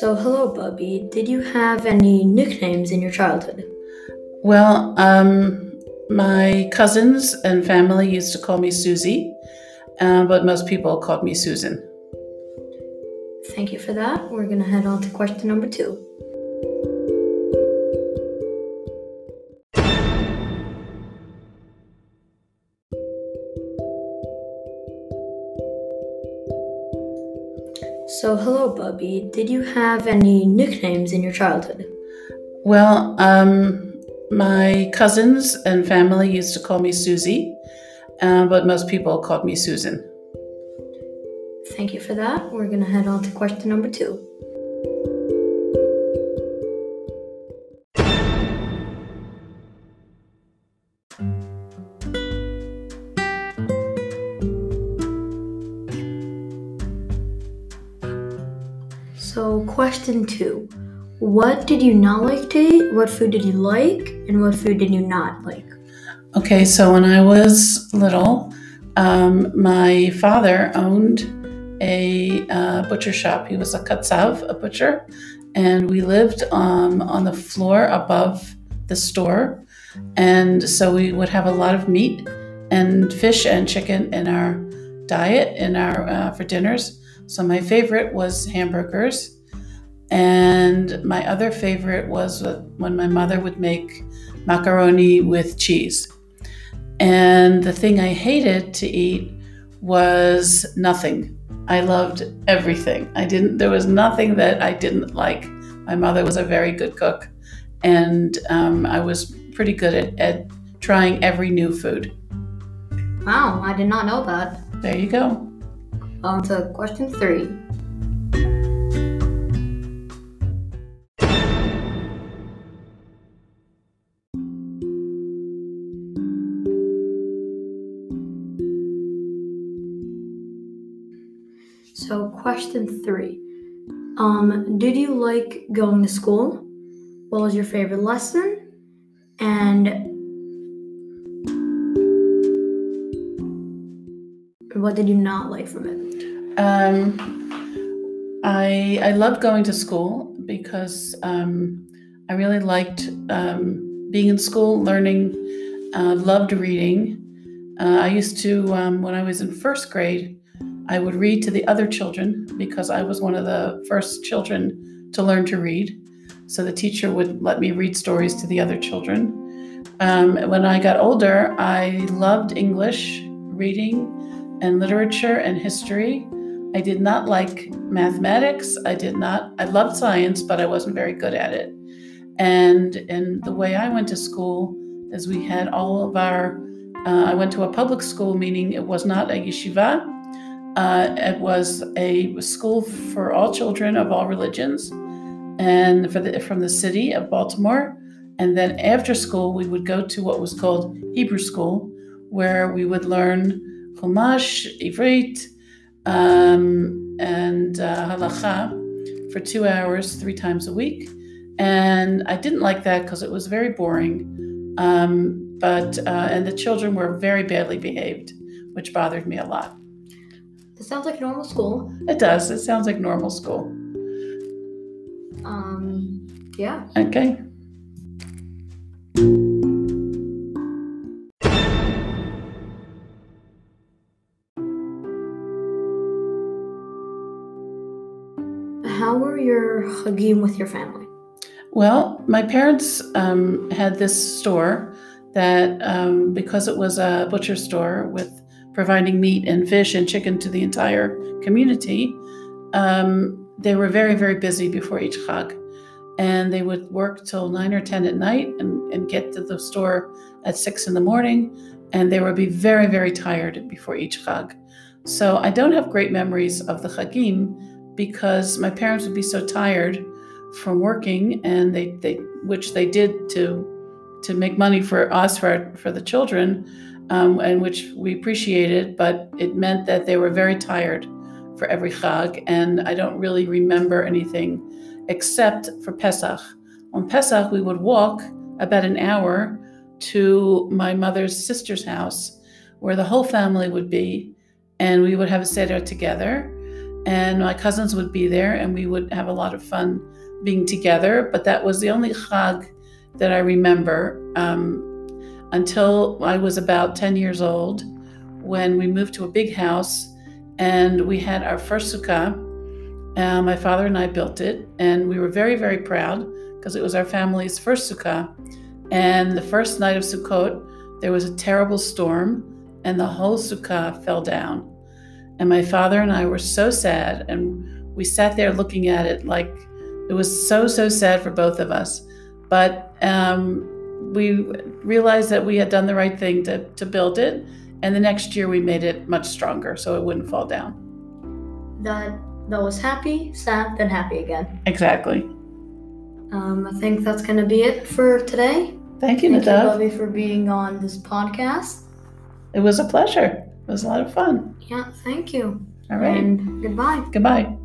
So, hello, Bubby. Did you have any nicknames in your childhood? Well, um, my cousins and family used to call me Susie, uh, but most people called me Susan. Thank you for that. We're going to head on to question number two. So, hello, Bubby. Did you have any nicknames in your childhood? Well, um, my cousins and family used to call me Susie, uh, but most people called me Susan. Thank you for that. We're going to head on to question number two. Question two What did you not like to eat? What food did you like? And what food did you not like? Okay, so when I was little, um, my father owned a uh, butcher shop. He was a katsav, a butcher, and we lived um, on the floor above the store. And so we would have a lot of meat and fish and chicken in our diet in our uh, for dinners. So my favorite was hamburgers, and my other favorite was when my mother would make macaroni with cheese. And the thing I hated to eat was nothing. I loved everything. I didn't. There was nothing that I didn't like. My mother was a very good cook, and um, I was pretty good at, at trying every new food. Wow, I did not know that. There you go. On to question three. So, question three. Um, did you like going to school? What was your favorite lesson? And what did you not like from it? Um, I I loved going to school because um, I really liked um, being in school, learning. Uh, loved reading. Uh, I used to um, when I was in first grade. I would read to the other children because I was one of the first children to learn to read. So the teacher would let me read stories to the other children. Um, when I got older, I loved English, reading, and literature and history. I did not like mathematics. I did not, I loved science, but I wasn't very good at it. And, and the way I went to school is we had all of our, uh, I went to a public school, meaning it was not a yeshiva uh, it was a school for all children of all religions, and the, from the city of Baltimore. And then after school, we would go to what was called Hebrew school, where we would learn Chumash, Ivrit, um, and uh, Halacha for two hours, three times a week. And I didn't like that because it was very boring. Um, but uh, and the children were very badly behaved, which bothered me a lot. This sounds like normal school. It does. It sounds like normal school. Um, yeah. Okay. How were your chagim with your family? Well, my parents um, had this store that, um, because it was a butcher store with providing meat and fish and chicken to the entire community, um, they were very, very busy before each Chag. And they would work till 9 or 10 at night and, and get to the store at 6 in the morning. And they would be very, very tired before each Chag. So I don't have great memories of the Chagim because my parents would be so tired from working and they, they which they did to to make money for us for for the children um, and which we appreciated, but it meant that they were very tired for every Chag, and I don't really remember anything except for Pesach. On Pesach, we would walk about an hour to my mother's sister's house, where the whole family would be, and we would have a seder together. and my cousins would be there, and we would have a lot of fun being together. But that was the only Chag that I remember um, until I was about 10 years old when we moved to a big house and we had our first sukkah. Uh, my father and I built it, and we were very, very proud because it was our family's first sukkah. And the first night of Sukkot, there was a terrible storm, and the whole sukkah fell down. And my father and I were so sad, and we sat there looking at it like it was so, so sad for both of us. But um, we realized that we had done the right thing to, to build it. And the next year we made it much stronger so it wouldn't fall down. That that was happy, sad, then happy again. Exactly. Um, I think that's gonna be it for today. Thank you, Thank you, Nadav. Bobby, for being on this podcast. It was a pleasure. It was a lot of fun. Yeah, thank you. All right. And goodbye. Goodbye.